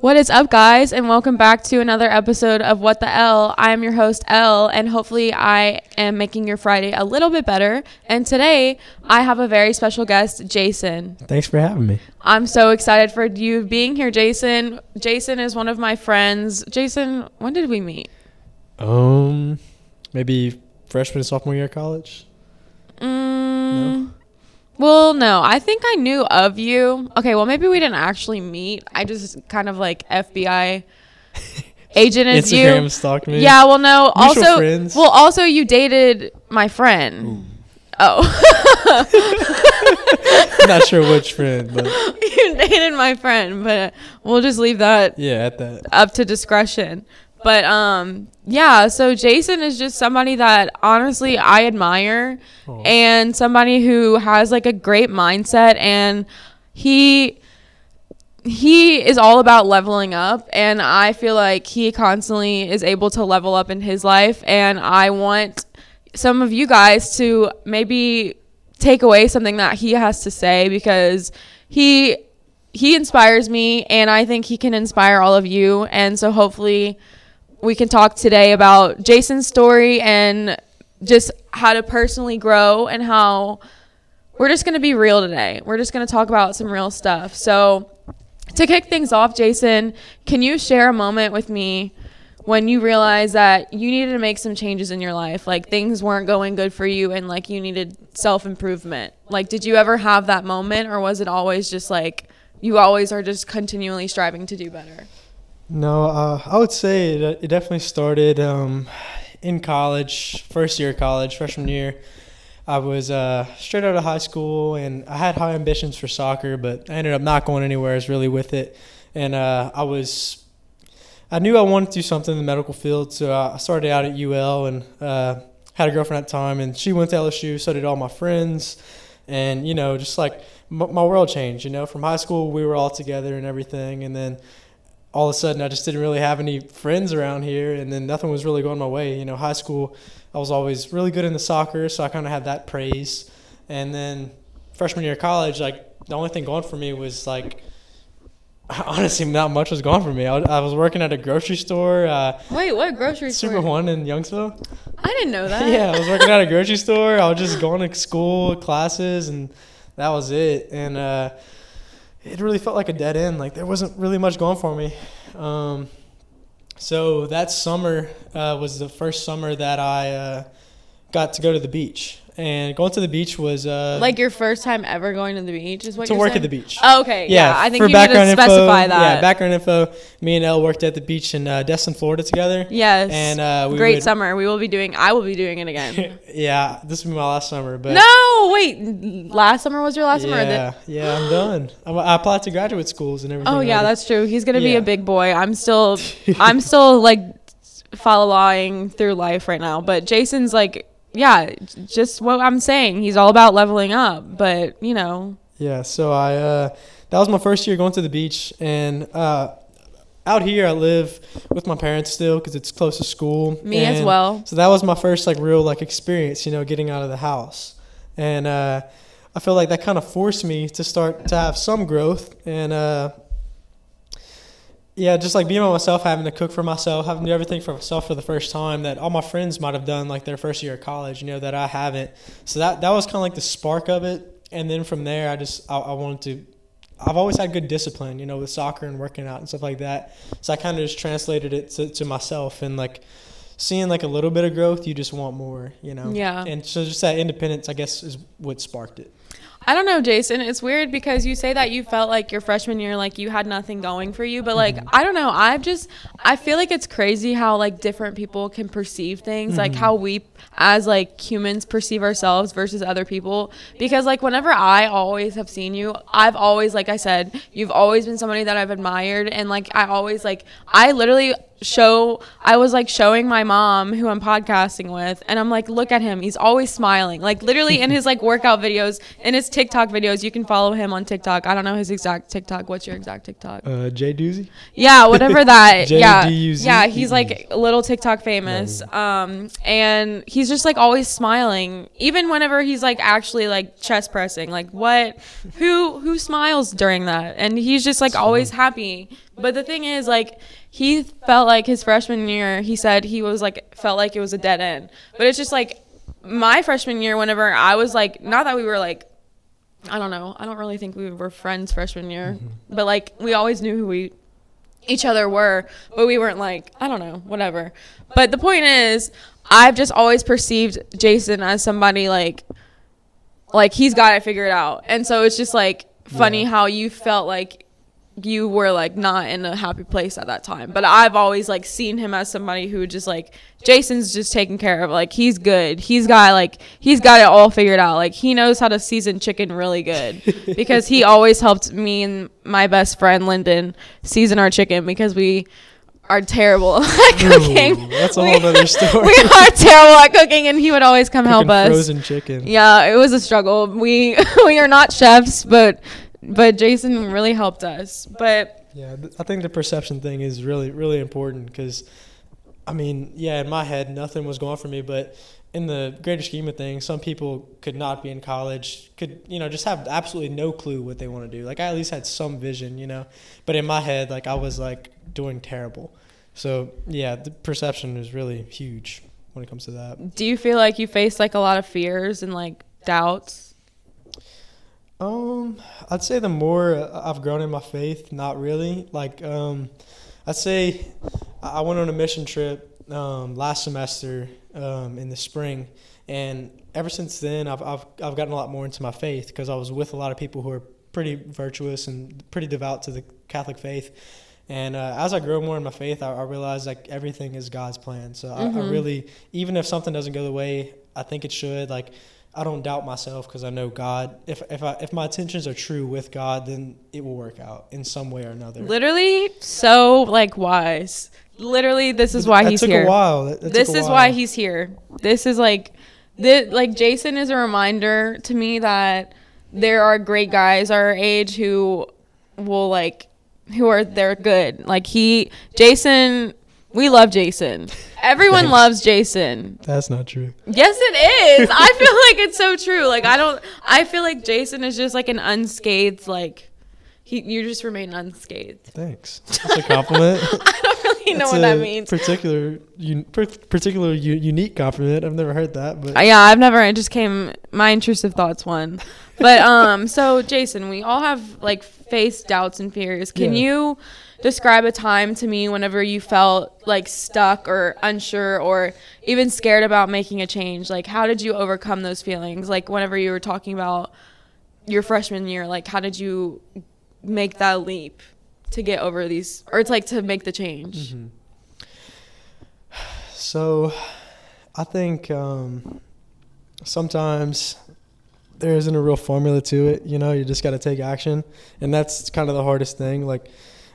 What is up, guys, and welcome back to another episode of What the Elle. I am your host, Elle, and hopefully, I am making your Friday a little bit better. And today, I have a very special guest, Jason. Thanks for having me. I'm so excited for you being here, Jason. Jason is one of my friends. Jason, when did we meet? Um, maybe freshman, sophomore year of college. Mm, Well, no, I think I knew of you. Okay, well, maybe we didn't actually meet. I just kind of like FBI agent as you. Instagram stalked me. Yeah, well, no. Mutual also, friends. well, also you dated my friend. Oh, Not sure which friend, but you dated my friend, but we'll just leave that yeah, at that. up to discretion. But um, yeah. So Jason is just somebody that honestly I admire, Aw. and somebody who has like a great mindset, and he he is all about leveling up and i feel like he constantly is able to level up in his life and i want some of you guys to maybe take away something that he has to say because he he inspires me and i think he can inspire all of you and so hopefully we can talk today about jason's story and just how to personally grow and how we're just going to be real today. We're just going to talk about some real stuff. So, to kick things off, Jason, can you share a moment with me when you realized that you needed to make some changes in your life? Like things weren't going good for you and like you needed self improvement. Like, did you ever have that moment or was it always just like you always are just continually striving to do better? No, uh, I would say it, it definitely started um, in college, first year of college, freshman year. I was uh, straight out of high school, and I had high ambitions for soccer, but I ended up not going anywhere as really with it. And uh, I was, I knew I wanted to do something in the medical field, so I started out at UL and uh, had a girlfriend at the time, and she went to LSU. So did all my friends, and you know, just like my world changed. You know, from high school we were all together and everything, and then all of a sudden I just didn't really have any friends around here and then nothing was really going my way. You know, high school I was always really good in the soccer, so I kind of had that praise. And then freshman year of college, like the only thing going for me was like honestly not much was going for me. I, was- I was working at a grocery store, uh, Wait, what grocery Super store? Super One in Youngsville. I didn't know that. yeah, I was working at a grocery store. I was just going to school, classes, and that was it. And uh, it really felt like a dead end. Like there wasn't really much going for me. Um, so that summer uh, was the first summer that I uh, got to go to the beach. And going to the beach was uh, Like your first time ever going to the beach is what to work saying? at the beach. Oh, okay. Yeah, I think for you need to background info, specify that. Yeah, background info. Me and Elle worked at the beach in uh, Destin, Florida together. Yes. And uh, we Great would, summer. We will be doing. I will be doing it again. yeah, this will be my last summer. But no, wait. Last summer was your last summer. Yeah, yeah, I'm done. I'm, I applied to graduate schools and everything. oh yeah, already. that's true. He's gonna be a big boy. I'm still. I'm still like following through life right now. But Jason's like, yeah, just what I'm saying. He's all about leveling up. But you know, yeah. So I uh, that was my first year going to the beach, and uh, out here I live with my parents still because it's close to school. me as well. So that was my first like real like experience, you know, getting out of the house, and uh, I feel like that kind of forced me to start to have some growth and. Uh, yeah, just like being by myself, having to cook for myself, having to do everything for myself for the first time that all my friends might have done like their first year of college, you know, that I haven't. So that that was kind of like the spark of it, and then from there, I just I, I wanted to. I've always had good discipline, you know, with soccer and working out and stuff like that. So I kind of just translated it to, to myself and like seeing like a little bit of growth, you just want more, you know. Yeah. And so just that independence, I guess, is what sparked it. I don't know, Jason. It's weird because you say that you felt like your freshman year, like you had nothing going for you. But like, mm-hmm. I don't know. I've just, I feel like it's crazy how like different people can perceive things, like mm-hmm. how we as like humans perceive ourselves versus other people. Because like whenever I always have seen you, I've always, like I said, you've always been somebody that I've admired, and like I always like, I literally show I was like showing my mom who I'm podcasting with and I'm like look at him. He's always smiling. Like literally in his like workout videos in his TikTok videos you can follow him on TikTok. I don't know his exact TikTok. What's your exact TikTok? Uh, Jay Doozy? yeah whatever that yeah. J-D-U-Z-E. yeah he's like a little TikTok famous. Um and he's just like always smiling. Even whenever he's like actually like chest pressing like what who who smiles during that? And he's just like always happy. But the thing is, like, he felt like his freshman year, he said he was like, felt like it was a dead end. But it's just like my freshman year, whenever I was like, not that we were like, I don't know, I don't really think we were friends freshman year, mm-hmm. but like, we always knew who we each other were, but we weren't like, I don't know, whatever. But the point is, I've just always perceived Jason as somebody like, like he's got it figured out. And so it's just like funny Yeah. how you felt like you were like not in a happy place at that time. But I've always like seen him as somebody who just like Jason's just taken care of. Like he's good. He's got like he's got it all figured out. Like he knows how to season chicken really good because he always helped me and my best friend Lyndon season our chicken because we are terrible at cooking. Ooh, that's a We- whole other story. we are terrible at cooking and he would always come help us. Frozen chicken. Yeah, it was a struggle. We we are not chefs, but but Jason really helped us. But Yeah, I think the perception thing is really, really important because, I mean, yeah, in my head, nothing was going for me, but in the greater scheme of things, some people could not be in college, could, you know, just have absolutely no clue what they want to do. Like, I at least had some vision, you know, but in my head, like, I was, like, doing terrible. So, yeah, the perception is really huge when it comes to that. do you feel like you faced like a lot of fears and like doubts? Um, I'd say the more I've grown in my faith, not really. Like, um, I'd say I went on a mission trip um, last semester um, in the spring, and ever since then, I've I've I've gotten a lot more into my faith because I was with a lot of people who are pretty virtuous and pretty devout to the Catholic faith. And uh, as I grow more in my faith, I, I realize like everything is God's plan. So I, I Mhm. really, even if something doesn't go the way I think it should, like I don't doubt myself because I know God. If if I, if my intentions are true with God, then it will work out in some way or another. Literally so like wise. Literally this is why that he's took here. a while. That- that this took a is why he's here. This is like this, like Jason is a reminder to me that there are great guys our age who will like who are they're good. Like he Jason we love Jason. Everyone loves Jason. That's not true. Yes, it is. I feel like it's so true. Like I don't. I feel like Jason is just like an unscathed. Like he, you just remain unscathed. Thanks. That's a compliment. I don't really know what that means. Particular, un, particular u, unique compliment. I've never heard that, but Uh, yeah, I've never. It just came. My intrusive thoughts one. But um, so Jason, we all have like faced doubts and fears. Can Yeah. you describe a time to me whenever you felt like stuck or unsure or even scared about making a change? Like, how did you overcome those feelings? Like, whenever you were talking about your freshman year, like, how did you make that leap to get over these, or it's like to make the change? Mhm. So, I think um, sometimes there isn't a real formula to it. You know, you just got to take action, and that's kind of the hardest thing. Like,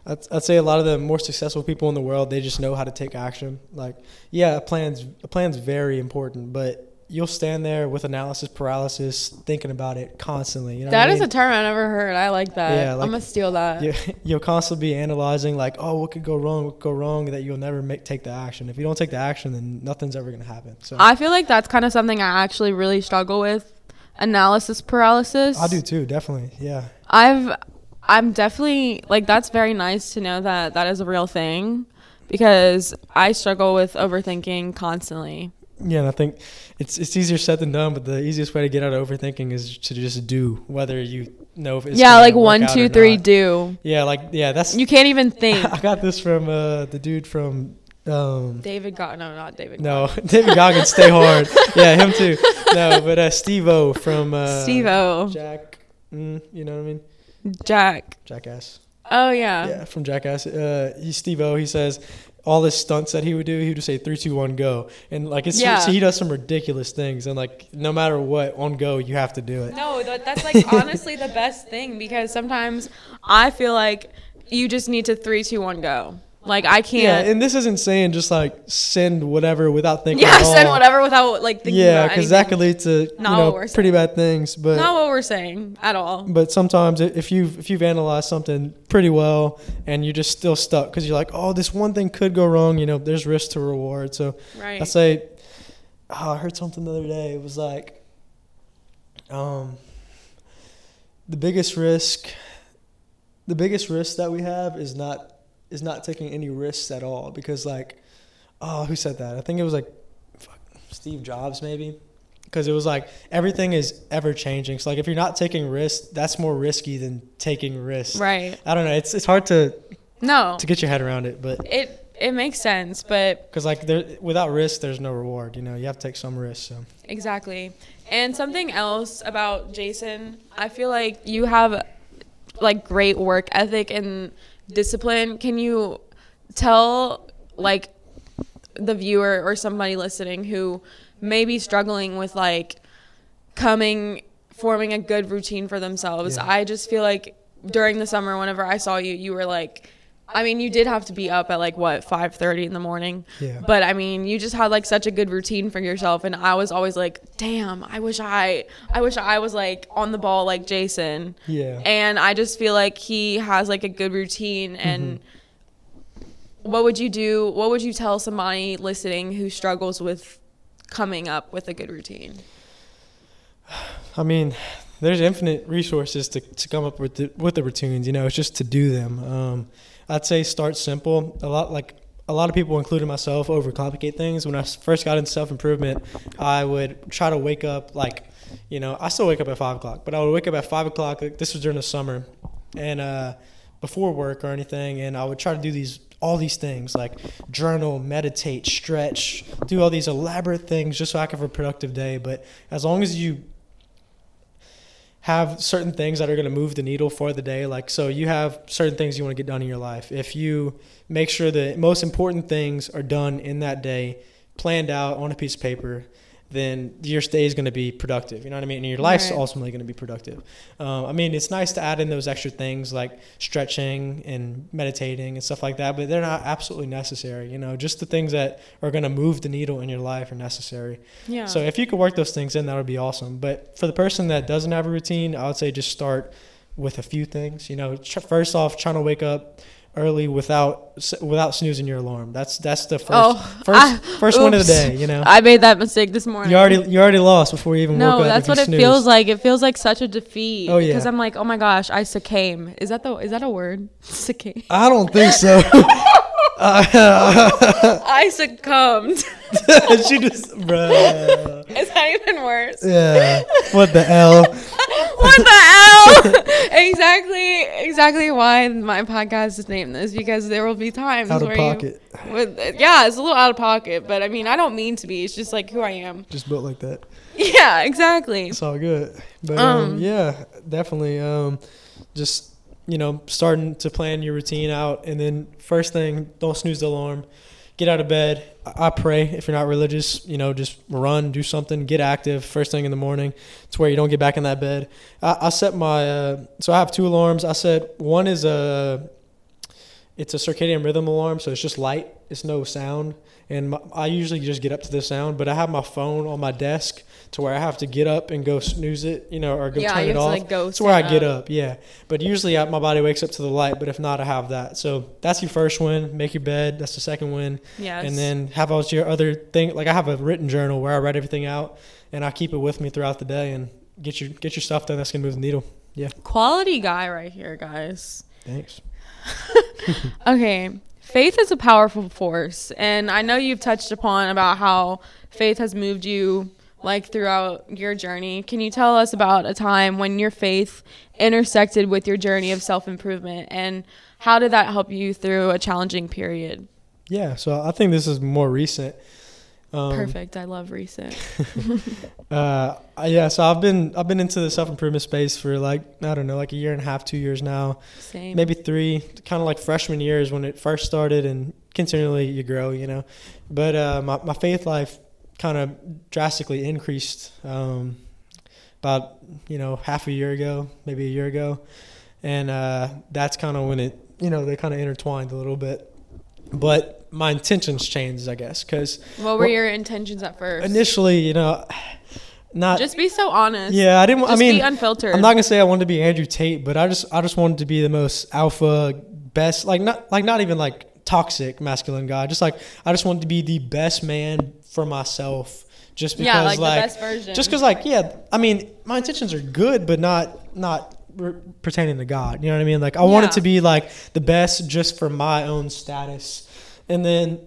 I'd, I'd say a lot of the more successful people in the world, they just know how to take action. Like, yeah, a plan's a plan's very important, but you'll stand there with analysis paralysis, thinking about it constantly. You know, That what I mean? a term I never heard. I like that. Yeah, like- I'm gonna steal that. you, you'll constantly be analyzing like, oh, what could go wrong? What could go wrong? That you'll never make take the action. If you don't take the action, then nothing's ever gonna happen. So I, I feel like that's kind of something I actually really struggle with. Analysis paralysis. I do too, definitely. Yeah, I've I'm definitely like that's very nice to know that that is a real thing because I struggle with overthinking constantly. Yeah. And I think it's it's easier said than done, but the easiest way to get out of overthinking is to just do, whether you know if it's yeah, like one, two, three, do. Yeah, like yeah, that's. You can't even think. I got this from uh, the dude from. Um, David got no, not David. no, David Goggins, stay hard. Yeah, him too. No, but uh, Steve O from uh, Steve O. Jack. Mm, you know what I mean? Jack. Jackass. Oh yeah. Yeah, from Jackass. Uh, he's Steve O. He says all his stunts that he would do, he would just say three, two, one, go, and like it's Yeah. so he does some ridiculous things, and like no matter what, on go, you have to do it. No, that, that's like honestly the best thing because sometimes I feel like you just need to three, two, one, go. Like I can't. Yeah, and this isn't saying just like send whatever without thinking. Yeah, send whatever without like thinking Yeah, because that could lead to you Not know what we're pretty bad things. But Not what we're saying at all. but sometimes if you've if you've analyzed something pretty well and you're just still stuck because you're like, oh, this one thing could go wrong. You know, there's risk to reward. So Right. I say, oh, I heard something the other day. It was like, um, the biggest risk, the biggest risk that we have is not is not taking any risks at all because like, oh, who said that? I think it was like, fuck, Steve Jobs maybe. Because it was like everything is ever changing. So like if you're not taking risks, that's more risky than taking risks. Right. I don't know. It's it's hard to No. to get your head around it, but It it makes sense, but because like there, without risk, there's no reward. You know, you have to take some risk. So Exactly. And something else about Jason, I feel like you have like great work ethic and discipline. Can you tell like the viewer or somebody listening who may be struggling with like coming forming a good routine for themselves? Yeah. I just feel like during the summer whenever I saw you, you were like I mean, you did have to be up at like what 5:30 in the morning. Yeah. But I mean, you just had like such a good routine for yourself and I was always like, "Damn, I wish I I wish I was like on the ball like Jason." yeah. And I just feel like he has like a good routine and what would you do? What would you tell somebody listening who struggles with coming up with a good routine? I mean, there's infinite resources to, to come up with the, with the routines. You know, it's just to do them. Um, I'd say start simple. A lot like a lot of people, including myself, overcomplicate things. When I first got into self improvement, I would try to wake up like, you know, I still wake up at five o'clock, but I would wake up at five o'clock. Like, this was during the summer, and uh, before work or anything, and I would try to do these all these things like journal, meditate, stretch, do all these elaborate things just so I could have a productive day. But as long as you have certain things that are going to move the needle for the day. Like, so you have certain things you want to get done in your life. If you make sure the most important things are done in that day, planned out on a piece of paper, then your day is going to be productive. You know what I mean? And your life's Right. ultimately going to be productive. Um, I mean, it's nice to add in those extra things like stretching and meditating and stuff like that, but they're not absolutely necessary. You know, just the things that are going to move the needle in your life are necessary. Yeah. So if you could work those things in, that would be awesome. But for the person that doesn't have a routine, I would say just start with a few things. You know, tr- first off, trying to wake up early without without snoozing your alarm. That's that's the first Oh, first I- first one of the day. You know, I made that mistake this morning. you already you already lost before you even No, woke up. that's what it snoozed. feels like. It feels like such a defeat. Oh, yeah. Because I'm like, oh my gosh, I succumb. Is that the is that a word? Succumb. I don't think so. Uh, I succumbed. she just, bruh. is that even worse? Yeah. What the hell? what the hell? exactly, exactly why my podcast is named this because there will be times Out of where pocket. you, with, yeah, it's a little out of pocket, but I mean, I don't mean to be. It's just like who I am. Just built like that. Yeah, exactly. It's all good. But um, Um, yeah, definitely. Um, just you know, starting to plan your routine out, and then first thing, don't snooze the alarm. Get out of bed. I pray if you're not religious, you know, just run, do something, get active first thing in the morning. It's where you don't get back in that bed. I, I set my uh, so I have two alarms. I said one is a it's a circadian rhythm alarm, so it's just light. It's no sound, and my, I usually just get up to the sound. But I have my phone on my desk to where I have to get up and go snooze it, you know, or go Yeah, turn it off. like, go That's where I get up. up, yeah. But usually I, my body wakes up to the light. But if not, I have that. So that's your first win. Make your bed. That's the second win. Yes. And then have all your other thing. Like I have a written journal where I write everything out, and I keep it with me throughout the day and get your get your stuff done. That's gonna move the needle. Yeah. quality guy right here, guys. Thanks. Okay. Faith is a powerful force, and I know you've touched upon about how faith has moved you like throughout your journey. Can you tell us about a time when your faith intersected with your journey of self-improvement and how did that help you through a challenging period? Yeah. So I think this is more recent. Um, Perfect. I love recent. Uh, yeah. So I've been I've been into the self improvement space for like I don't know like a year and a half, two years now. Same. maybe three, kind of like freshman years when it first started, and continually you grow, you know. But uh, my my faith life kind of drastically increased um, about you know half a year ago, maybe a year ago, and uh, that's kind of when it you know they kind of intertwined a little bit. But my intentions changed, I guess, because What were Well, your intentions at first? initially, you know, not Just be so honest. yeah, I didn't. Just I mean, be unfiltered. I'm not gonna say I wanted to be Andrew Tate, but I just I just wanted to be the most alpha, best, like not like not even like toxic masculine guy. Just like I just wanted to be the best man for myself. Just because yeah, like, like, the best version. just because like yeah, I mean my intentions are good, but not not re- pertaining to God. You know what I mean? Like I wanted Yeah. to be like the best just for my own status. And then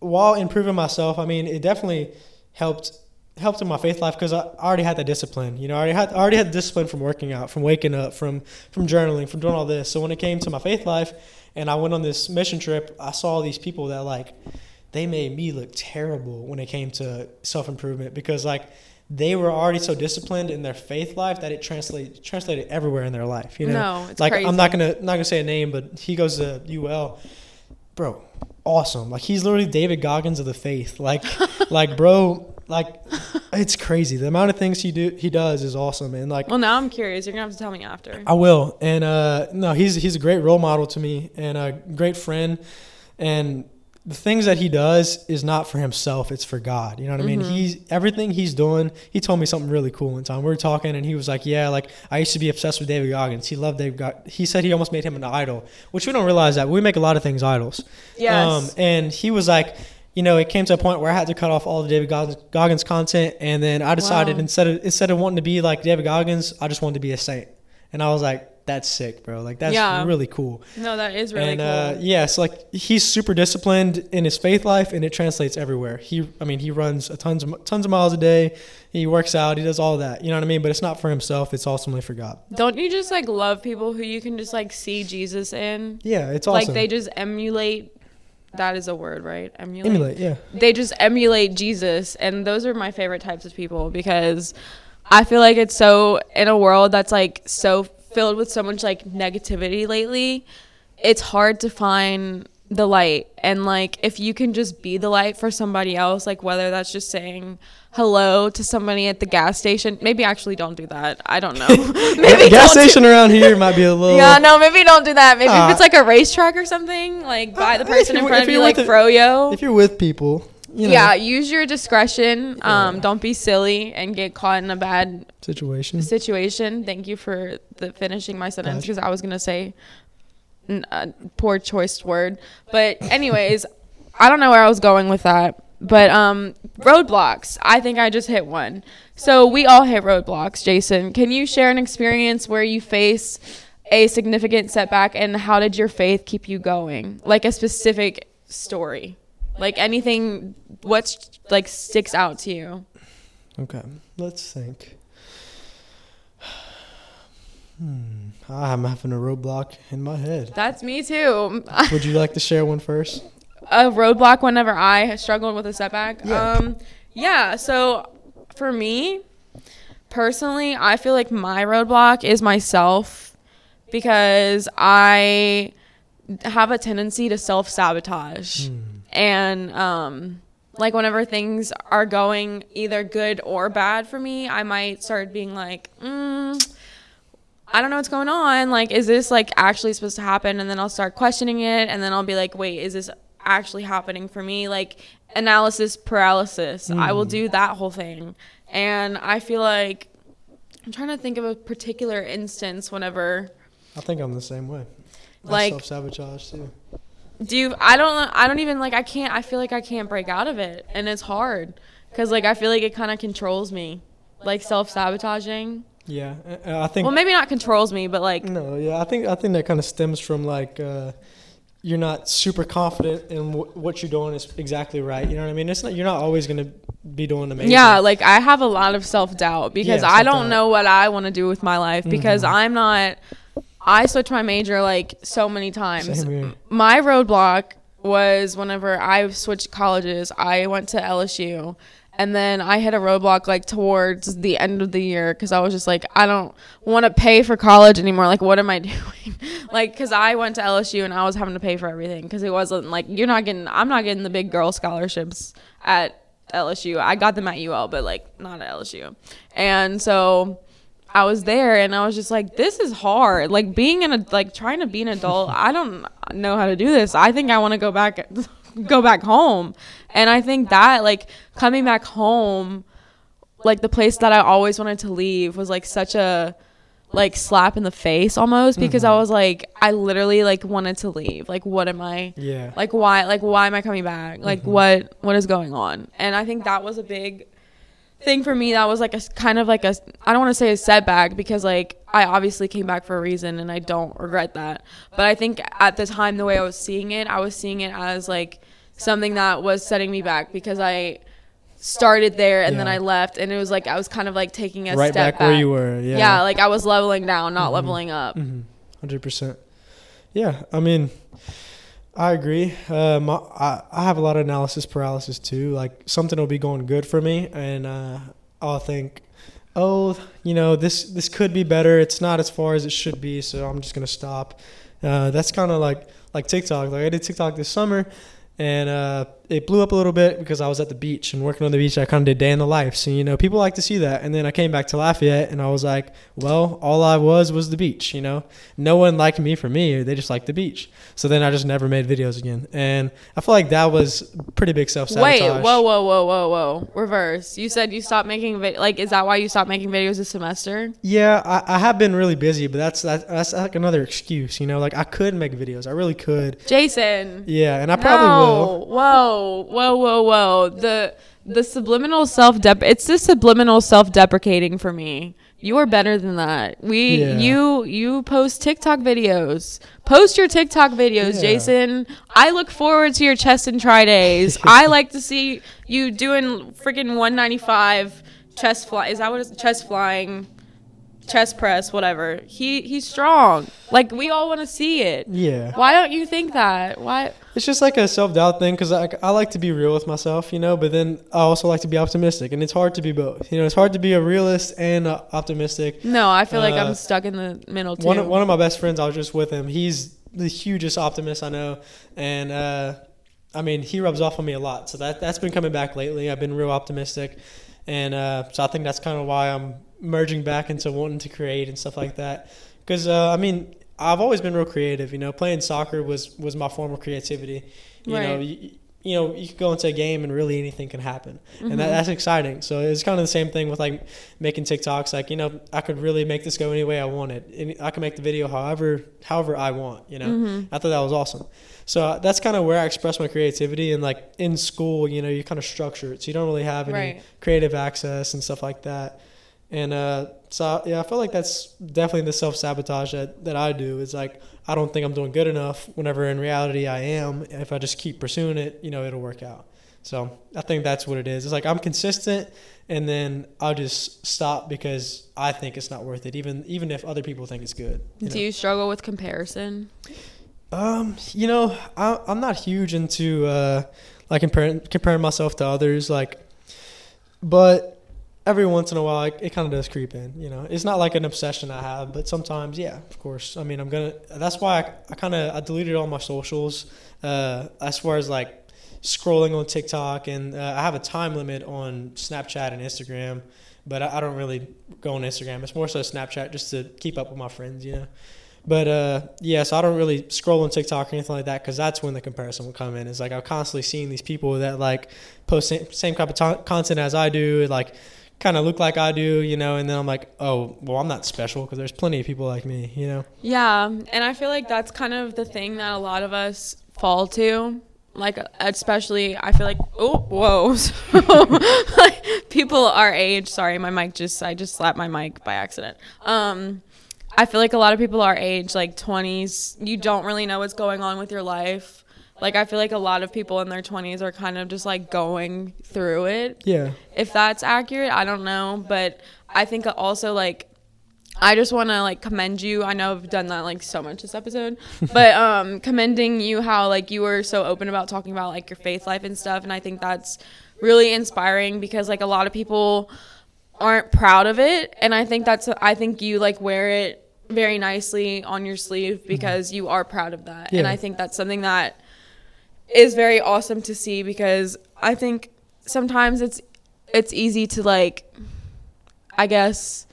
while improving myself, I mean, it definitely helped helped in my faith life because I already had that discipline. You know, I already had I already had discipline from working out, from waking up, from from journaling, from doing all this. So when it came to my faith life, and I went on this mission trip, I saw these people that like they made me look terrible when it came to self improvement because like they were already so disciplined in their faith life that it translated translated everywhere in their life. You know, No, it's like crazy. I'm not gonna not gonna say a name, but he goes to UL, bro. Awesome, like he's literally David Goggins of the faith. Like, like bro, like it's crazy. The amount of things he do he does is awesome, and like Well, now I'm curious. You're gonna have to tell me after. I will. And uh, no, he's he's a great role model to me and a great friend. And the things that he does is not for himself; it's for God. You know what I mean? Mhm. He's everything he's doing. He told me something really cool one time. We were talking, and he was like, "Yeah, like I used to be obsessed with David Goggins. He loved David. Gog- he said he almost made him an idol, which we don't realize that we make a lot of things idols. Yes. Um, and he was like, you know, it came to a point where I had to cut off all the David Goggins, Goggins content, and then I decided Wow. instead of instead of wanting to be like David Goggins, I just wanted to be a saint. And I was like, that's sick, bro. Like that's Yeah. really cool. no, that is really and cool. uh, yeah, so like he's super disciplined in his faith life, and it translates everywhere. He, I mean, he runs a tons of tons of miles a day. He works out. He does all that. You know what I mean? But it's not for himself. It's ultimately for God. Don't you just like love people who you can just like see Jesus in? Yeah, it's awesome. Like they just emulate. That is a word, right? Emulate. emulate. Yeah. They just emulate Jesus, and those are my favorite types of people because I feel like it's so in a world that's like so filled with so much like negativity lately. It's hard to find the light, and like if you can just be the light for somebody else, like whether that's just saying hello to somebody at the gas station. Maybe actually don't do that. I don't know. maybe gas don't do- station around here might be a little. yeah, no, maybe don't do that. Maybe Ah. if it's like a racetrack or something, like buy the Uh, person if in front of you, like froyo. If you're with people, you know, Yeah, use your discretion. Um, don't be silly and get caught in a bad situation. situation. Thank you for the finishing my sentence because I was gonna say a poor choice word. But anyways, I don't know where I was going with that. But um, roadblocks. I think I just hit one. So we all hit roadblocks. Jason, can you share an experience where you face a significant setback and how did your faith keep you going? Like a specific story, like anything. What's like sticks out to you? Okay, let's think. Hmm, I'm having a roadblock in my head. That's me too. Would you like to share one first? a roadblock whenever I struggled with a setback. Yeah. Um, yeah. So for me, personally, I feel like my roadblock is myself because I have a tendency to self sabotage. And, um, like whenever things are going either good or bad for me, I might start being like, mm, I don't know what's going on. Like, is this like actually supposed to happen? And then I'll start questioning it, and then I'll be like, wait, is this actually happening for me? Like analysis paralysis. I will do that whole thing, and I feel like I'm trying to think of a particular instance whenever I think I'm the same way. I Like- self sabotage too. Do you, I don't I don't even like I can't I feel like I can't break out of it, and it's hard because like I feel like it kind of controls me, like self sabotaging. Yeah, uh, I think. Well, maybe not controls me, but like no, yeah, I think I think that kind of stems from like uh, you're not super confident in w- what you're doing is exactly right. You know what I mean? It's not you're not always gonna be doing amazing. Yeah, like I have a lot of self doubt because Yeah, I don't know what I want to do with my life because Mhm. I'm not. I switched my major like so many times. My roadblock was whenever I switched colleges. I went to LSU, and then I hit a roadblock like towards the end of the year because I was just like, I don't want to pay for college anymore. Like, what am I doing? like, because I went to LSU and I was having to pay for everything because it wasn't like you're not getting. I'm not getting the big girl scholarships at LSU. I got them at UL, but like not at LSU. And so I was there and I was just like, this is hard. Like being in a like trying to be an adult, I don't know how to do this. I think I want to go back go back home. And I think that like coming back home, like the place that I always wanted to leave was like such a like slap in the face almost because I mm-hmm. was like I literally like wanted to leave. Like what am I Yeah. like why like why am i coming back like mm-hmm. what what is going on and i think that was a big thing for me that was like a kind of like a I don't want to say a setback because like I obviously came back for a reason and I don't regret that. But I think at the time the way I was seeing it, I was seeing it as like something that was setting me back because I started there and then I left and it was like I was kind of like taking a right step back, where you were. Yeah. Yeah. like I was leveling down, not Mhm. leveling up. Mm-hmm. Hundred percent. Yeah, I mean, I agree. My, I I have a lot of analysis paralysis too. Like something will be going good for me, and uh, I'll think, oh, you know, this this could be better. It's not as far as it should be, so I'm just gonna stop. Uh, that's kind of like like TikTok. Like I did TikTok this summer, and uh, it blew up a little bit because I was at the beach and working on the beach. I kind of did day in the life, so you know, people like to see that. And then I came back to Lafayette, and I was like, well, all I was was the beach. You know, no one liked me for me. They just liked the beach. So then I just never made videos again. And I feel like that was pretty big self sabotage. Wait, whoa, whoa, whoa, whoa, whoa. Reverse. You said you stopped making vid- like is that why you stopped making videos this semester? Yeah, I, I have been really busy, but that's that, that's like another excuse. You know, like I could make videos. I really could. Jason. Yeah, and I probably will. no. Whoa, whoa, whoa, whoa. The the subliminal self dep it's the subliminal self deprecating for me. You are better than that. We Yeah. you you post TikTok videos. Post your TikTok videos, Yeah. Jason. I look forward to your chest and try days. I like to see you doing freaking 195 chest fly. Is that what it's chest flying? Chest press, whatever. He he's strong. Like we all want to see it. Yeah. Why don't you think that? Why? It's just like a self doubt thing because I, I like to be real with myself, you know, but then I also like to be optimistic, and it's hard to be both. You know, it's hard to be a realist and uh, optimistic. No, I feel like Uh, I'm stuck in the middle too. One of, one of my best friends, I was just with him. He's the hugest optimist I know, and uh, I mean, he rubs off on me a lot. So that that's been coming back lately. I've been real optimistic, and uh, so I think that's kind of why I'm merging back into wanting to create and stuff like that. Because uh, I mean, I've always been real creative. You know, playing soccer was was my form of creativity. You know, Right. you, you know, you could go into a game and really anything can happen, and that, Mhm. that's exciting. So it's kind of the same thing with like making TikToks. Like you know, I could really make this go any way I wanted, and I can make the video however however I want. You know, Mhm. I thought that was awesome. So uh, that's kind of where I express my creativity. And like in school, you know, you kind of structure it, so you don't really have any Right. creative access and stuff like that. And uh, so yeah, I feel like that's definitely the self sabotage that, that I do. Is like I don't think I'm doing good enough. Whenever in reality I am. If I just keep pursuing it, you know, it'll work out. So I think that's what it is. It's like I'm consistent, and then I'll just stop because I think it's not worth it, even even if other people think it's good. you Do know? you struggle with comparison? Um, you know, I, I'm not huge into uh, like comparing comparing myself to others. Like, but every once in a while, it, kind of does creep in. You know, it's not like an obsession I have, but sometimes, yeah, of course. I mean, I'm gonna. That's why I, I kind of I deleted all my socials. Uh, as far as like scrolling on TikTok, and uh, I have a time limit on Snapchat and Instagram. But I, I don't really go on Instagram. It's more so Snapchat just to keep up with my friends. You know. But uh, yeah, so I don't really scroll on TikTok or anything like that because that's when the comparison will come in. It's like I'm constantly seeing these people that like post same, same type of to- content as I do, like kind of look like I do, you know. And then I'm like, oh, well, I'm not special because there's plenty of people like me, you know. Yeah, and I feel like that's kind of the thing that a lot of us fall to. Like especially, I feel like oh whoa, like, people our age. Sorry, my mic just I just slapped my mic by accident. Um, I feel like a lot of people our age, like twenties, you don't really know what's going on with your life. Like I feel like a lot of people in their twenties are kind of just like going through it. Yeah. if that's accurate i don't know but i think also like i just want to like commend you i know i've done that like so much this episode but um commending you how like you were so open about talking about like your faith life and stuff and i think that's really inspiring because like a lot of people aren't proud of it and i think that's i think you like wear it very nicely on your sleeve because you are proud of that and i think that's something that is very awesome to see because i think sometimes it's it's easy to like i guess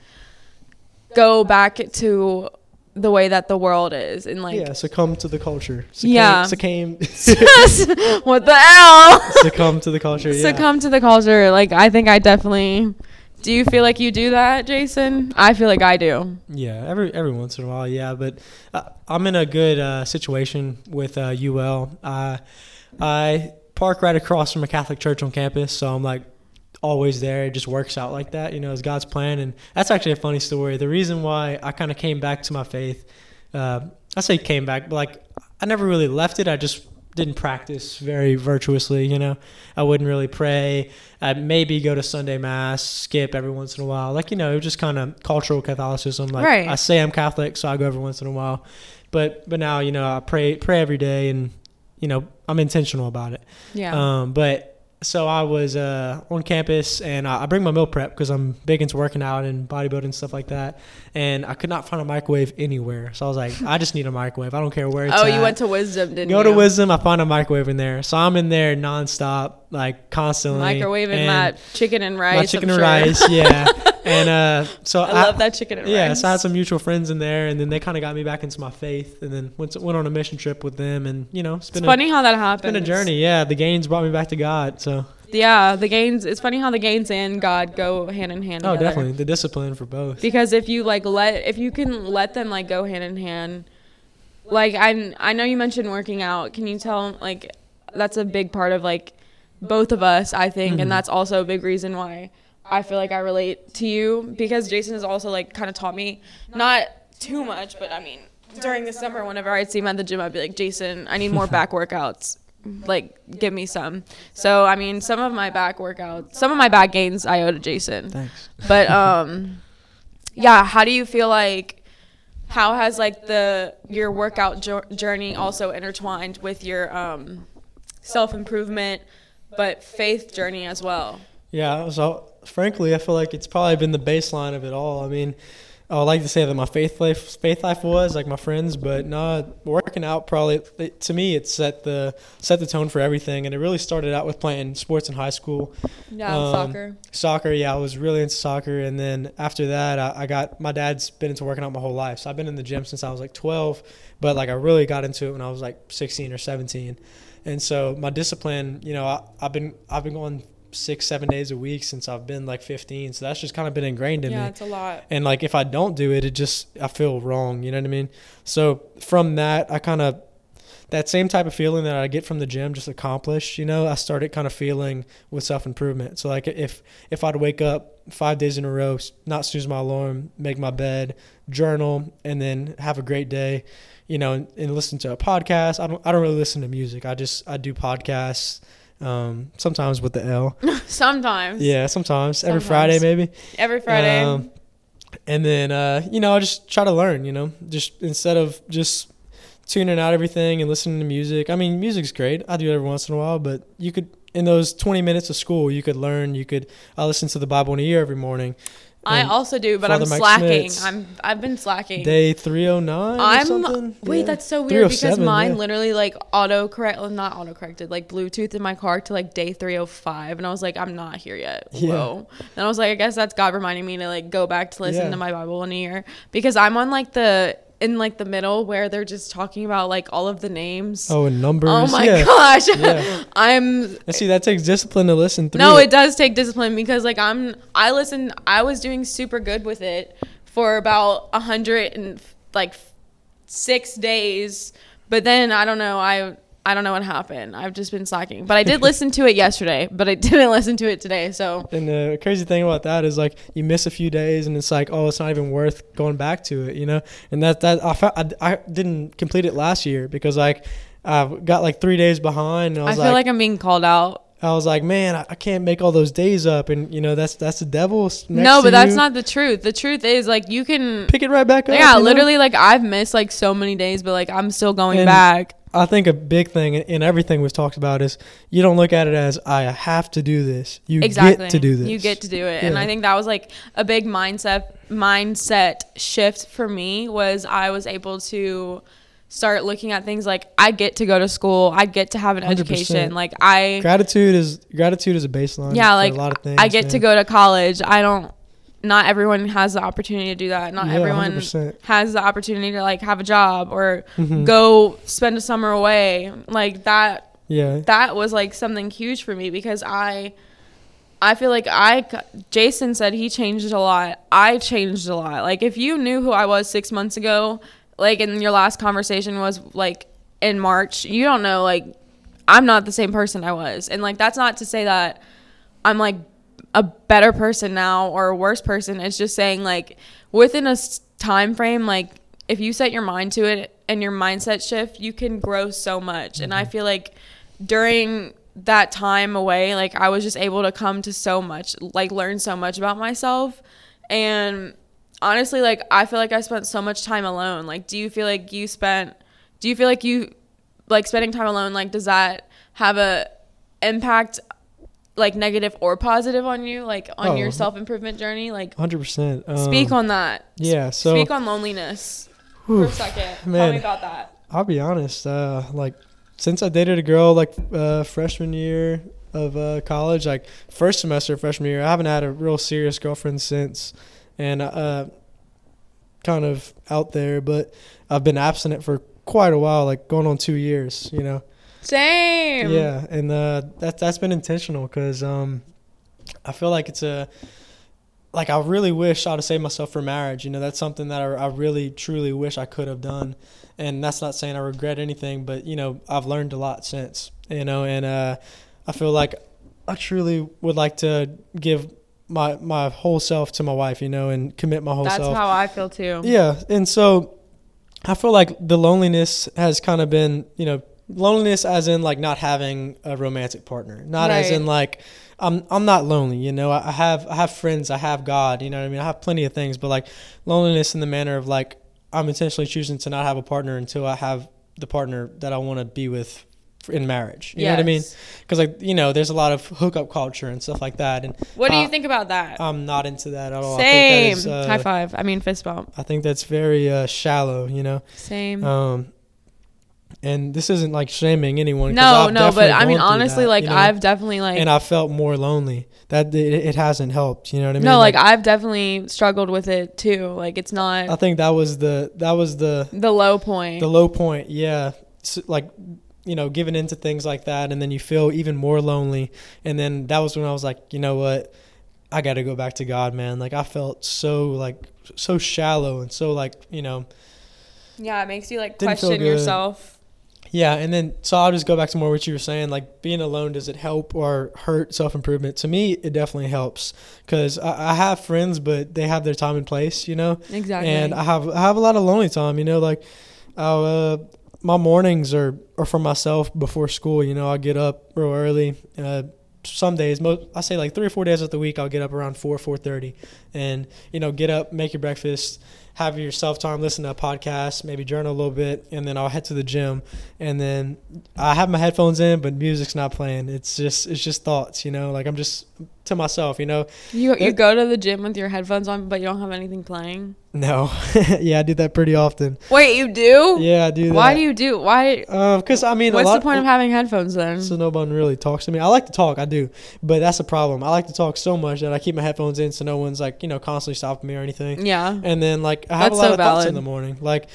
go back to the way that the world is and like yeah, succumb to the culture. Succumb, Yeah. Succumb, what the hell succumb to the culture. Yeah. succumb to the culture like i think i definitely do you feel like you do that jason i feel like i do Yeah, every every once in a while, yeah. But uh, I'm in a good uh, situation with uh, UL. I I park right across from a Catholic church on campus, so I'm like, always there. It just works out like that, you know, it's God's plan. And that's actually a funny story. The reason why I kind of came back to my faith, uh, I say came back, but like I never really left it. I just didn't practice very virtuously, you know. I wouldn't really pray. I'd maybe go to Sunday mass, skip every once in a while. Like, you know, it was just kind of cultural Catholicism. Like Right. I say I'm Catholic, so I go every once in a while. But but now, you know, I pray pray every day and you know, I'm intentional about it. Yeah. Um, but so I was uh, on campus and I, bring my meal prep because I'm big into working out and bodybuilding and stuff like that. And I could not find a microwave anywhere. So I was like, I just need a microwave. I don't care where it's oh, at. you went to Wisdom, didn't Go you? Go to Wisdom, I find a microwave in there. So I'm in there nonstop, like constantly. Microwaving and that chicken and rice. My chicken I'm and sure. rice, yeah. and uh, so I love that chicken and yeah, rice. Yeah, so I had some mutual friends in there, and then they kind of got me back into my faith, and then went to, went on a mission trip with them, and you know, it's It's a, funny how that happened. It's been a journey. Yeah, the gains brought me back to God. So Yeah, the gains. It's funny how the gains and God go hand in hand. oh, together. definitely the discipline for both. Because if you like let, if you can let them like go hand in hand, like I, I know you mentioned working out. Can you tell like that's a big part of like both of us, I think, Mhm. and that's also a big reason why I feel like I relate to you because Jason has also like kind of taught me not too much, but I mean during the summer whenever I'd see him at the gym, I'd be like, Jason, I need more back workouts. Like, give me some. So, I mean, some of my back workouts, some of my back gains I owe to Jason. Thanks. But um yeah, how do you feel like how has like the your workout jo- journey also intertwined with your um self-improvement but faith journey as well? Yeah, so frankly, I feel like it's probably been the baseline of it all. I mean, I would like to say that my faith life, faith life was like my friends, but no, working out probably it, to me it set the set the tone for everything, and it really started out with playing sports in high school. Yeah, Um, soccer. Soccer, yeah, I was really into soccer, and then after that, I, I got my dad's been into working out my whole life, so I've been in the gym since I was like 12, but like I really got into it when I was like 16 or 17, and so my discipline, you know, I, I've been I've been going six seven days a week since I've been like 15, so that's just kind of been ingrained in Yeah, me. Yeah, it's a lot. And like if I don't do it, it just I feel wrong. You know what I mean? So from that, I kind of that same type of feeling that I get from the gym just accomplished. You know, I started kind of feeling with self improvement. So like if if I'd wake up five days in a row, not snooze my alarm, make my bed, journal, and then have a great day. You know, and, and listen to a podcast. I don't I don't really listen to music. I just I do podcasts. Um, sometimes with the Elle. Sometimes. Yeah, sometimes every Friday maybe. Every Friday. Um, and then uh, you know, I just try to learn. You know, just instead of just tuning out everything and listening to music. I mean, music's great. I do it every once in a while, but you could in those 20 minutes of school, you could learn. You could. I listen to the Bible in a year every morning. I also do, but I'm Mike slacking. Smith's I'm I've been slacking. Day 309 I'm something. wait, Yeah. that's so weird because 307, mine yeah. literally like auto correct, well, not auto corrected, like Bluetooth in my car to like day 305, and I was like, I'm not here yet. Yeah. Whoa. And I was like, I guess that's God reminding me to like go back to listen Yeah. to my Bible in a year because I'm on like the in like the middle where they're just talking about like all of the names. Oh, and numbers. Oh my yeah. gosh. Yeah. I'm And see, that takes discipline to listen through. no, it. it does take discipline because like I'm I listened I was doing super good with it for about a hundred and like six days, but then I don't know I I don't know what happened. I've just been slacking, but I did listen to it yesterday, but I didn't listen to it today. So And the crazy thing about that is like you miss a few days and it's like oh it's not even worth going back to it you know and that that I felt, I, I didn't complete it last year because like I got like three days behind and I I feel like, like, I'm being called out. I was like man I, can't make all those days up and you know that's that's the devil next no, but that's you. not the truth. The truth is like you can. pick it right back up Yeah, you know? literally, like I've missed like so many days, but like I'm still going And- back. I think a big thing in- in everything we've talked about is you don't look at it as I have to do this. You exactly. get to do this you get to do it. And i think that was like a big mindset mindset shift for me was i was able to start looking at things like i get to go to school. I get to have an 100%. education. Like i gratitude is gratitude is a baseline yeah for like a lot of things i get to go to college. I don't not everyone has the opportunity to do that not Yeah, everyone 100%. has the opportunity to like have a job or Mhm. go spend a summer away like that yeah that was like something huge for me because I I feel like I Jason said he changed a lot. I changed a lot. Like if you knew who I was 6 months ago, like in your last conversation was like in March, you don't know like I'm not the same person I was. And like that's not to say that I'm like a better person now or a worse person. It's just saying like within a time frame, like if you set your mind to it and your mindset shift, you can grow so much. And I mm-hmm. feel like during that time away, like I was just able to come to so much, like learn so much about myself. And honestly, like I feel like I spent so much time alone. Like, do you feel like you spent, do you feel like you, like spending time alone, like does that have a impact like negative or positive on you like on Oh. your self-improvement journey like Hundred percent. Um, speak on that Yeah. So speak on loneliness whew, for a second tell man. me about that I'll be honest. Uh, like since I dated a girl like uh, freshman year of uh, college, like first semester of freshman year, I haven't had a real serious girlfriend since, and uh, kind of out there. But I've been abstinent for quite a while, like going on two years. You know. Same Yeah, and uh, that that's been intentional because um, I feel like it's a like I really wish I'd have saved myself for marriage. You know, that's something that I, I really truly wish I could have done, and that's not saying I regret anything, but you know I've learned a lot since. You know, and uh, I feel like I truly would like to give my my whole self to my wife. You know, and commit my whole that's self. That's how i feel too Yeah, and so I feel like the loneliness has kind of been, you know, loneliness as in like not having a romantic partner, not as in like I'm I'm not lonely, you know. I I have I have friends, I have God, you know what I mean. I have plenty of things, but like loneliness in the manner of like I'm intentionally choosing to not have a partner until I have the partner that I want to be with in marriage. You know what I mean? Because like you know, there's a lot of hookup culture and stuff like that, and what do you Uh, think about that I'm not into that at all. I same think that is, uh, high five i mean fist bump I think that's very uh, shallow, you know. same Um, and this isn't like shaming anyone. no no but i mean honestly that, like you know? i've definitely like and I felt more lonely. That it, it hasn't helped. You know what I mean? no like, i've definitely struggled with it too like it's not I think that was the that was the the low point the low point. Yeah, S like you know, giving into things like that, and then you feel even more lonely. And then that was when I was like, you know what, I got to go back to God, man. Like I felt so like so shallow and so like you know yeah it makes you like question yourself Yeah, and then so I'll just go back to more what you were saying. Like being alone, does it help or hurt self improvement? To me, it definitely helps because I, I have friends, but they have their time and place, you know. exactly And I have I have a lot of lonely time, you know. Like, uh, my mornings are are for myself before school. You know, I get up real early. Uh, some days, most I say like three or four days of the week, I'll get up around four four thirty, and you know, get up, make your breakfast, have your self time, listen to a podcast, maybe journal a little bit, and then I'll head to the gym. And then I have my headphones in, but music's not playing. It's just it's just thoughts, you know. Like I'm just to myself, you know. You you That- go to the gym with your headphones on, but you don't have anything playing. No, yeah, I do that pretty often. Wait, you do? Yeah, I do that. Why do you do? Why? Uh, because I mean, a What's the point of having headphones then? So no one really talks to me. I like to talk, I do, but that's a problem. I like to talk so much that I keep my headphones in, so no one's like you know constantly stopping me or anything. yeah. And then like I have That's a lot so of thoughts in the morning. Like,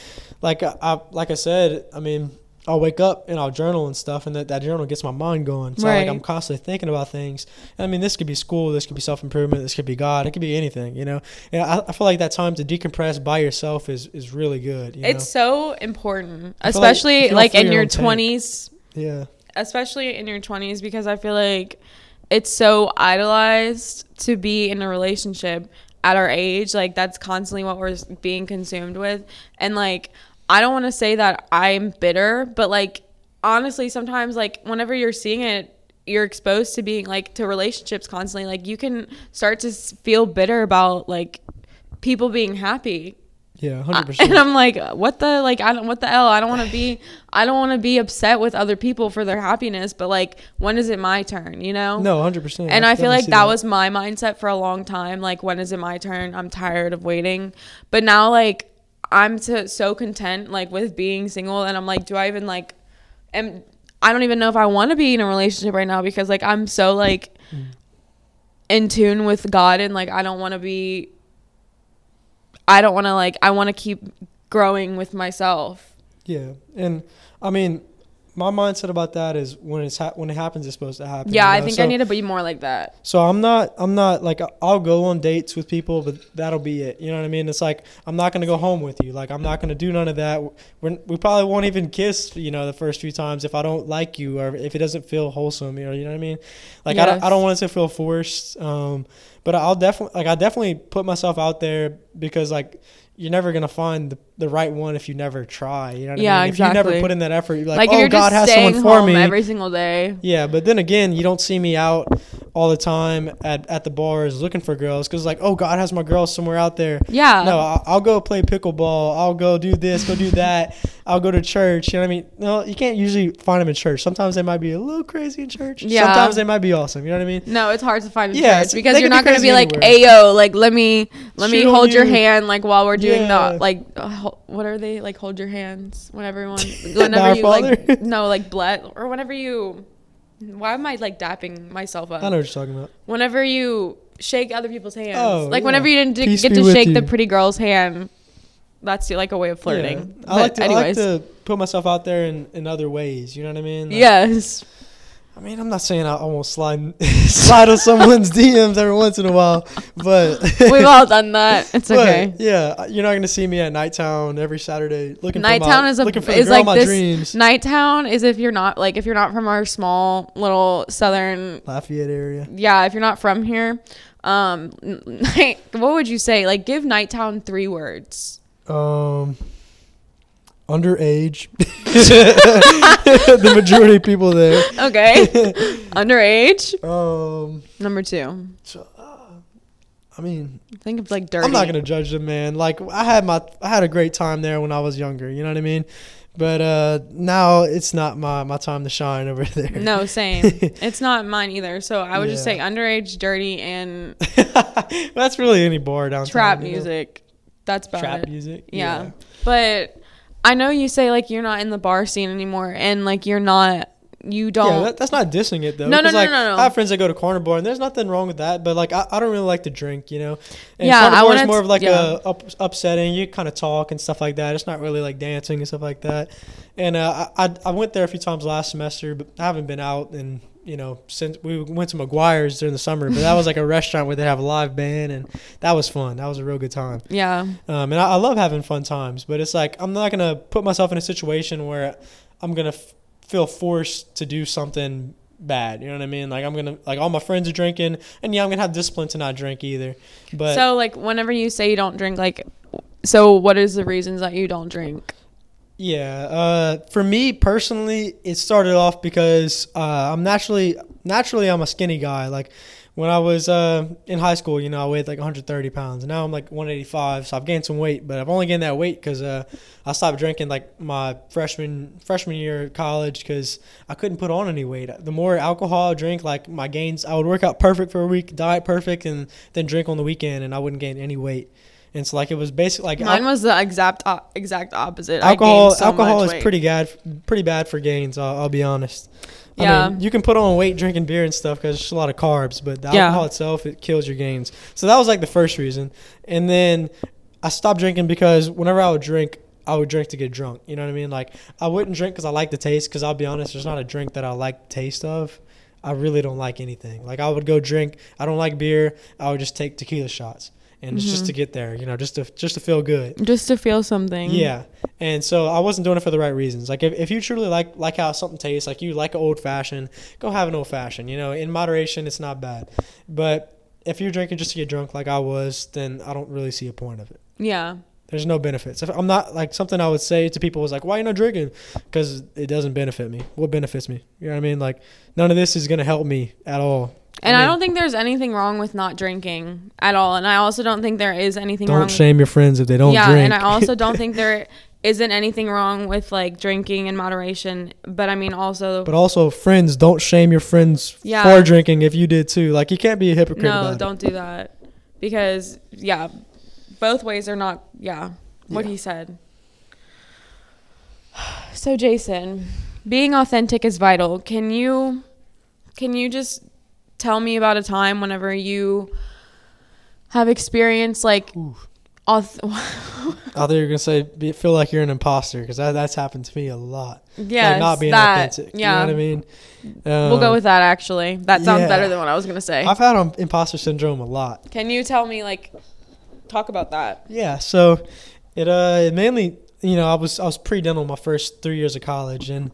like I, I like I said, I mean, I'll wake up and I'll journal and stuff, and that, that journal gets my mind going. So like I'm constantly thinking about things. I mean, this could be school, this could be self improvement, this could be God, it could be anything, you know. And I, I feel like that time to decompress by yourself is is really good. You It's so important, like especially don't like, in your your own tank. twenties, yeah, especially in your twenties, because I feel like it's so idolized to be in a relationship at our age. Like that's constantly what we're being consumed with, and like I don't want to say that I'm bitter, but like honestly, sometimes like whenever you're seeing it. You're exposed to being like to relationships constantly. Like you can start to feel bitter about like people being happy yeah, hundred I- and. I'm like, what the like? I don't what the hell? I don't want to be. I don't want to be upset with other people for their happiness. But like, when is it my turn? You know? No, hundred percent. And I feel like that was my mindset for a long time. Like, when is it my turn? I'm tired of waiting. But now, like, I'm to, so content like with being single, and I'm like, do I even like? Am I don't even know if I want to be in a relationship right now because like I'm so like mm. in tune with God and like I don't want to be. I don't want to like. I want to keep growing with myself. Yeah, and I mean, my mindset about that is when it's ha- when it happens, it's supposed to happen. Yeah, you I think So- I need to be more like that. So I'm not I'm not like I'll go on dates with people, but that'll be it. You know what I mean? It's like I'm not gonna go home with you. Like I'm not gonna do none of that. We're, we probably won't even kiss. You know, the first few times if I don't like you or if it doesn't feel wholesome. You know, you know what I mean? Like I don't I don't want it to feel forced. Um, but I'll definitely like I definitely put myself out there because like you're never gonna find the, the right one if you never try. You know what Yeah, I mean? If you never put in that effort, you're like, Like, oh God has someone for me. every single day. Yeah, but then again, you don't see me out all the time at, at the bars looking for girls because like, oh God has my girl somewhere out there. Yeah. No, I'll, I'll go play pickleball. I'll go do this, go do that. I'll go to church. You know what I mean? No, you can't usually find them in church. Sometimes they might be a little crazy in church. Yeah. Sometimes they might be awesome. You know what I mean? No, it's hard to find in Yeah, church because you're be not going to crazy be like, "Ayo, like let me let me Shoot on hold your hand like while we're doing Yeah. the like uh, what are they like hold your hands when everyone whenever you Father? like no like bless or whenever you why am I like dapping myself up? I know what you're talking about. Whenever you shake other people's hands, Oh, like yeah. whenever you didn't d- get to shake the pretty girl's hand, that's like a way of flirting. Yeah. I like to I like to put myself out there in, in other ways. You know what I mean? Like, yes, I mean, I'm not saying I, I won't slide slide on someone's DMs every once in a while, but we've all done that. It's okay. Yeah, you're not gonna see me at Nighttown every Saturday looking Nighttown for my, is a looking for is like my this. dreams. Nighttown is if you're not like if you're not from our small little southern. Lafayette area. Yeah, if you're not from here, um, night, what would you say? Like, give Nighttown three words. Um, underage. the majority of people there. Okay, underage. Um, Number two. so, uh, I mean, Think of like dirty. I'm not gonna judge them, man. Like I had my, I had a great time there when I was younger. You know what I mean? But uh, now it's not my my time to shine over there. No, same. it's not mine either. So I would just say underage, dirty, and That's really any bar downtown. trap you know? music. That's about Trap it. music. Yeah. But I know you say like you're not in the bar scene anymore and like you're not you don't that, that's not dissing it though. No, no, no, like, no, no. I have friends that go to corner bar, and there's nothing wrong with that. But like, I, I don't really like to drink, you know. And Yeah, corner I bar is more of like yeah. a up, upsetting. You kind of talk and stuff like that. It's not really like dancing and stuff like that. And uh, I I I went there a few times last semester, but I haven't been out and you know since we went to McGuire's during the summer. But that was like a restaurant where they have a live band, and that was fun. That was a real good time. Yeah. Um, and I, I love having fun times, but it's like I'm not gonna put myself in a situation where I'm gonna f- feel forced to do something bad. You know what I mean? Like I'm gonna like all my friends are drinking, and yeah, I'm gonna have discipline to not drink either. But so like whenever you say you don't drink like so what is the reasons that you don't drink? Yeah, uh, for me personally, it started off because uh, I'm naturally naturally I'm a skinny guy. Like when I was uh, in high school, you know, I weighed like 130 pounds. Now I'm like 185, so I've gained some weight. But I've only gained that weight because uh, I stopped drinking like my freshman freshman year of college because I couldn't put on any weight. The more alcohol I drink, like my gains, I would work out perfect for a week, diet perfect, and then drink on the weekend, and I wouldn't gain any weight. And so like it was basically like Mine was the exact o- exact opposite. alcohol I so alcohol is weight. pretty bad pretty bad for gains I'll, I'll be honest Yeah. Mean, you can put on weight drinking beer and stuff because it's a lot of carbs but the Yeah. alcohol itself it kills your gains so that was like the first reason and then i stopped drinking because whenever i would drink i would drink to get drunk you know what i mean like i wouldn't drink because i like the taste because i'll be honest there's not a drink that i like the taste of i really don't like anything like i would go drink i don't like beer i would just take tequila shots and it's just Mhm. to get there you know just to just to feel good just to feel something. yeah, and so I wasn't doing it for the right reasons. Like if, if you truly like like how something tastes, like you like an old fashioned, go have an old fashioned. You know, in moderation, it's not bad. But if you're drinking just to get drunk, like I was, then I don't really see a point of it. Yeah. There's no benefits. If I'm not like something I would say to people was like, why you not drinking? Because it doesn't benefit me. What benefits me? You know what I mean? Like none of this is gonna help me at all. And I, mean, don't think there's anything wrong with not drinking at all. And I also don't think there is anything wrong Don't wrong shame your friends if they don't yeah, drink. and I also don't think there isn't anything wrong with like drinking in moderation. But I mean also but also, friends, don't shame your friends Yeah. for drinking if you did too. Like you can't be a hypocrite no, don't do that. Because yeah, both ways are not yeah, what Yeah. he said. So Jason, being authentic is vital. Can you can you just tell me about a time whenever you have experienced like. Auth- I thought you were gonna say feel like you're an imposter because that, that's happened to me a lot. Yeah, like not being that, authentic. Yeah, You know what I mean? we'll go Um, with that. Actually, that sounds yeah. better than what I was gonna say. I've had um, imposter syndrome a lot. Can you tell me like, talk about that? Yeah, so it uh it mainly you know I was I was pre dental my first three years of college and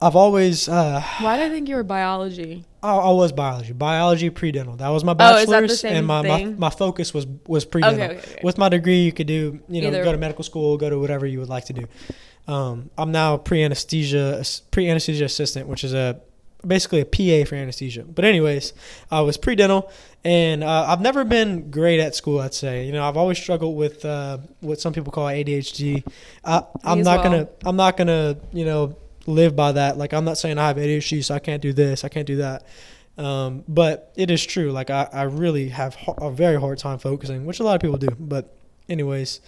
I've always uh Why did I think you were biology? I, I was biology biology pre dental that was my Oh, is that the bachelor's same and my, my my focus was was pre dental. Okay, okay, okay. With my degree, you could do you know Either- go to medical school, go to whatever you would like to do. Um, I'm now pre anesthesia pre anesthesia assistant, which is a basically a PA for anesthesia. But anyways, I was pre dental, and uh, I've never been great at school. I'd say you know I've always struggled with uh, what some people call ADHD. I, I'm not well. gonna I'm not gonna you know live by that. Like I'm not saying I have ADHD, so I can't do this, I can't do that. Um, but it is true. Like I, I really have a very hard time focusing, which a lot of people do. But anyways,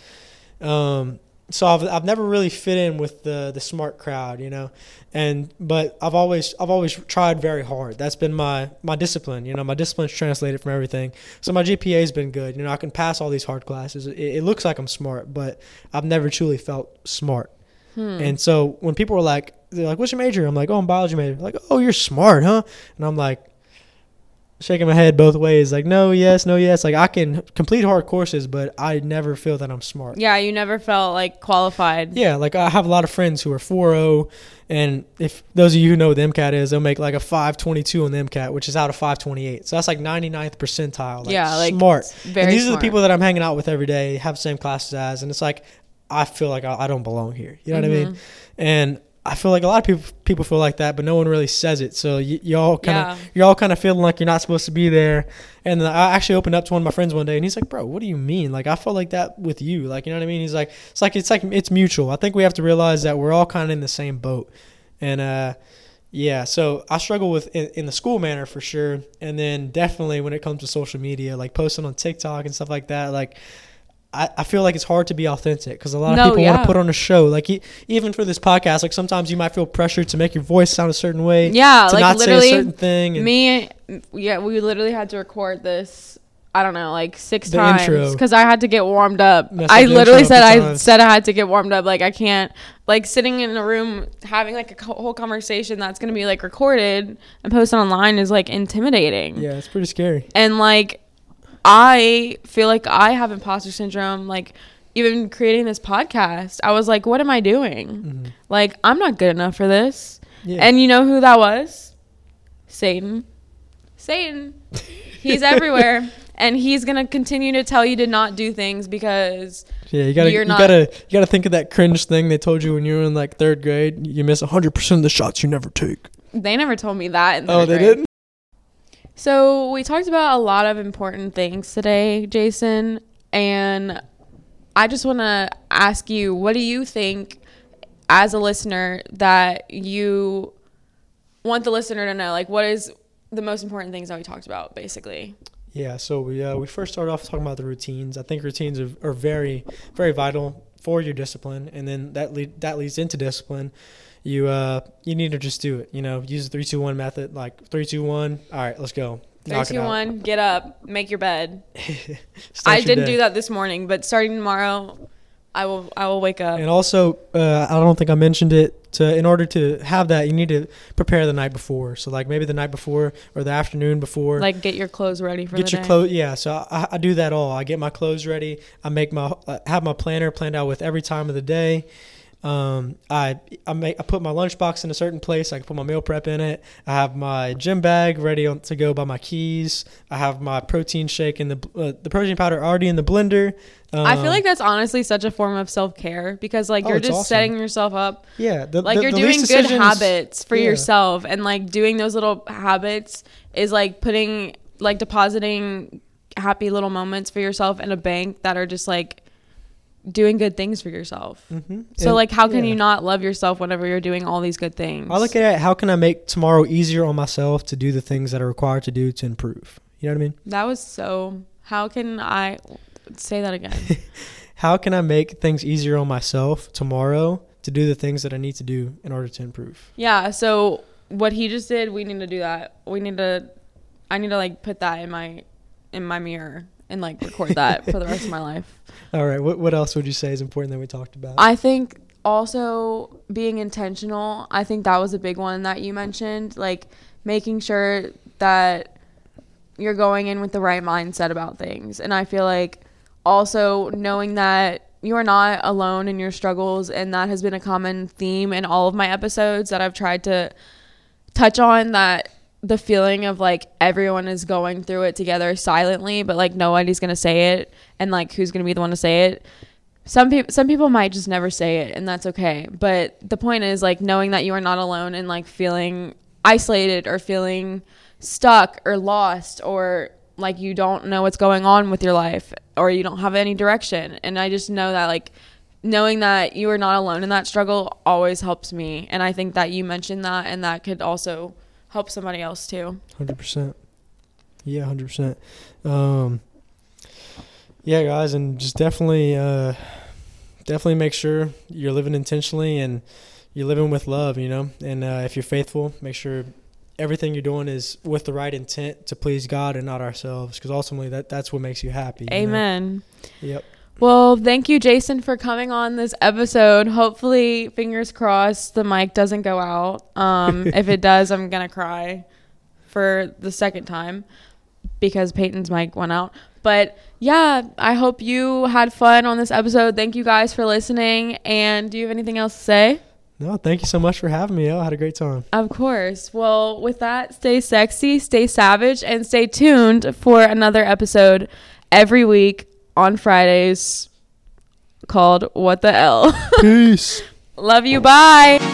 um, so I've I've never really fit in with the the smart crowd, you know, and but I've always I've always tried very hard. That's been my my discipline. You know, my discipline's translated from everything. So my GPA has been good. You know, I can pass all these hard classes. It, it looks like I'm smart, but I've never truly felt smart. Hmm. And so when people were like, they're like, "What's your major?" I'm like, "Oh, I'm biology major." Like, "Oh, you're smart, huh?" And I'm like, shaking my head both ways, like, "No, yes, no, yes." Like I can complete hard courses, but I never feel that I'm smart. Yeah, you never felt like qualified. Yeah, like I have a lot of friends who are 4.0, and if those of you who know what the MCAT is, they'll make like a 522 on the MCAT, which is out of 528. So that's like 99th percentile. Like yeah, like smart. Very and these are the people that I'm hanging out with every day, have the same classes as, and it's like I feel like I, I don't belong here. You know what I mean? Mhm. And I feel like a lot of people people feel like that, but no one really says it. So y- y'all kind of Yeah. you're all kind of feeling like you're not supposed to be there. And I actually opened up to one of my friends one day, and he's like, "Bro, what do you mean? Like I felt like that with you. Like you know what I mean?" He's like, "It's like it's like it's mutual. I think we have to realize that we're all kind of in the same boat." And uh, yeah, so I struggle with in, in the school manner for sure, and then definitely when it comes to social media, like posting on TikTok and stuff like that, like. I, I feel like it's hard to be authentic because a lot of No, people want to put on a show. Like e- even for this podcast, like sometimes you might feel pressured to make your voice sound a certain way, Yeah, to like not say a literally, certain thing. And me. Yeah, we literally had to record this. I don't know, like six The times because I had to get warmed up. I literally said I said I had to get warmed up. Like I can't, like sitting in a room having like a co- whole conversation that's gonna be like recorded and posted online is like intimidating. yeah, it's pretty scary. And like, I feel like I have imposter syndrome. Like, even creating this podcast, I was like, what am I doing? hmm Like, I'm not good enough for this. Yeah. And you know who that was? Satan. Satan. He's everywhere. And he's going to continue to tell you to not do things because yeah, you gotta you're you gotta you gotta think of that cringe thing they told you when you were in like third grade. You miss hundred percent of the shots you never take. they never told me that. In Oh, they grade. didn't. So we talked about a lot of important things today, Jason, and I just want to ask you, what do you think as a listener that you want the listener to know? Like, what is the most important things that we talked about, basically? Yeah, so we uh, we first started off talking about the routines. I think routines are, are very very vital for your discipline, and then that lead, that leads into discipline. You uh you need to just do it. You know, use the three two one method. Like three two one. All right, let's go. Three, two, one, get up, make your bed. I didn't do that this morning, but starting tomorrow, I will. I will wake up. And also, uh, I don't think I mentioned it. To in order to have that, you need to prepare the night before. So like maybe the night before or the afternoon before. Like, get your clothes ready for get the your clothes. Yeah, so I, I do that all. I get my clothes ready. I make my uh, have my planner planned out with every time of the day. Um, I I make I put my lunchbox in a certain place. I can put my meal prep in it. I have my gym bag ready on, to go by my keys. I have my protein shake and the uh, the protein powder already in the blender. Um, I feel like that's honestly such a form of self care because like Oh, you're just awesome. setting yourself up yeah, the, like the- you're the doing good habits for yeah. yourself and like doing those little habits is like putting like depositing happy little moments for yourself in a bank that are just like doing good things for yourself. Mhm. So And- like how can yeah. you not love yourself whenever you're doing all these good things? I look at it. How can I make tomorrow easier on myself to do the things that are required to do to improve? You know what I mean? That was so how can I say that again? How can I make things easier on myself tomorrow to do the things that I need to do in order to improve? yeah, so what he just did, we need to do that. We need to I need to like put that in my in my mirror and like record that for the rest of my life. All right. What what else would you say is important that we talked about? I think also being intentional. I think that was a big one that you mentioned, like making sure that you're going in with the right mindset about things. And I feel like also knowing that you are not alone in your struggles and that has been a common theme in all of my episodes that I've tried to touch on that the feeling of like everyone is going through it together silently but like nobody's to say it and like who's to be the one to say it? Some people some people might just never say it and that's okay. But the point is like knowing that you are not alone and like feeling isolated or feeling stuck or lost or like you don't know what's going on with your life or you don't have any direction. And i just know that like knowing that you are not alone in that struggle always helps me. And i think that you mentioned that and that could also help somebody else too Hundred percent. Yeah, hundred percent. Um, yeah, guys, and just definitely, uh, definitely make sure you're living intentionally and you're living with love. You know, and uh, if you're faithful, make sure everything you're doing is with the right intent to please God and not ourselves, because ultimately that that's what makes you happy. you know? amen Yep. Well, thank you, Jason, for coming on this episode. Hopefully, fingers crossed, the mic doesn't go out. Um, if it does, I'm gonna cry for the second time because Peyton's mic went out. But yeah, I hope you had fun on this episode. Thank you guys for listening. And do you have anything else to say? No, thank you so much for having me. I had a great time. Of course. Well, with that, stay sexy, stay savage, and stay tuned for another episode every week on Fridays called What the Elle. Peace. Love you. Bye.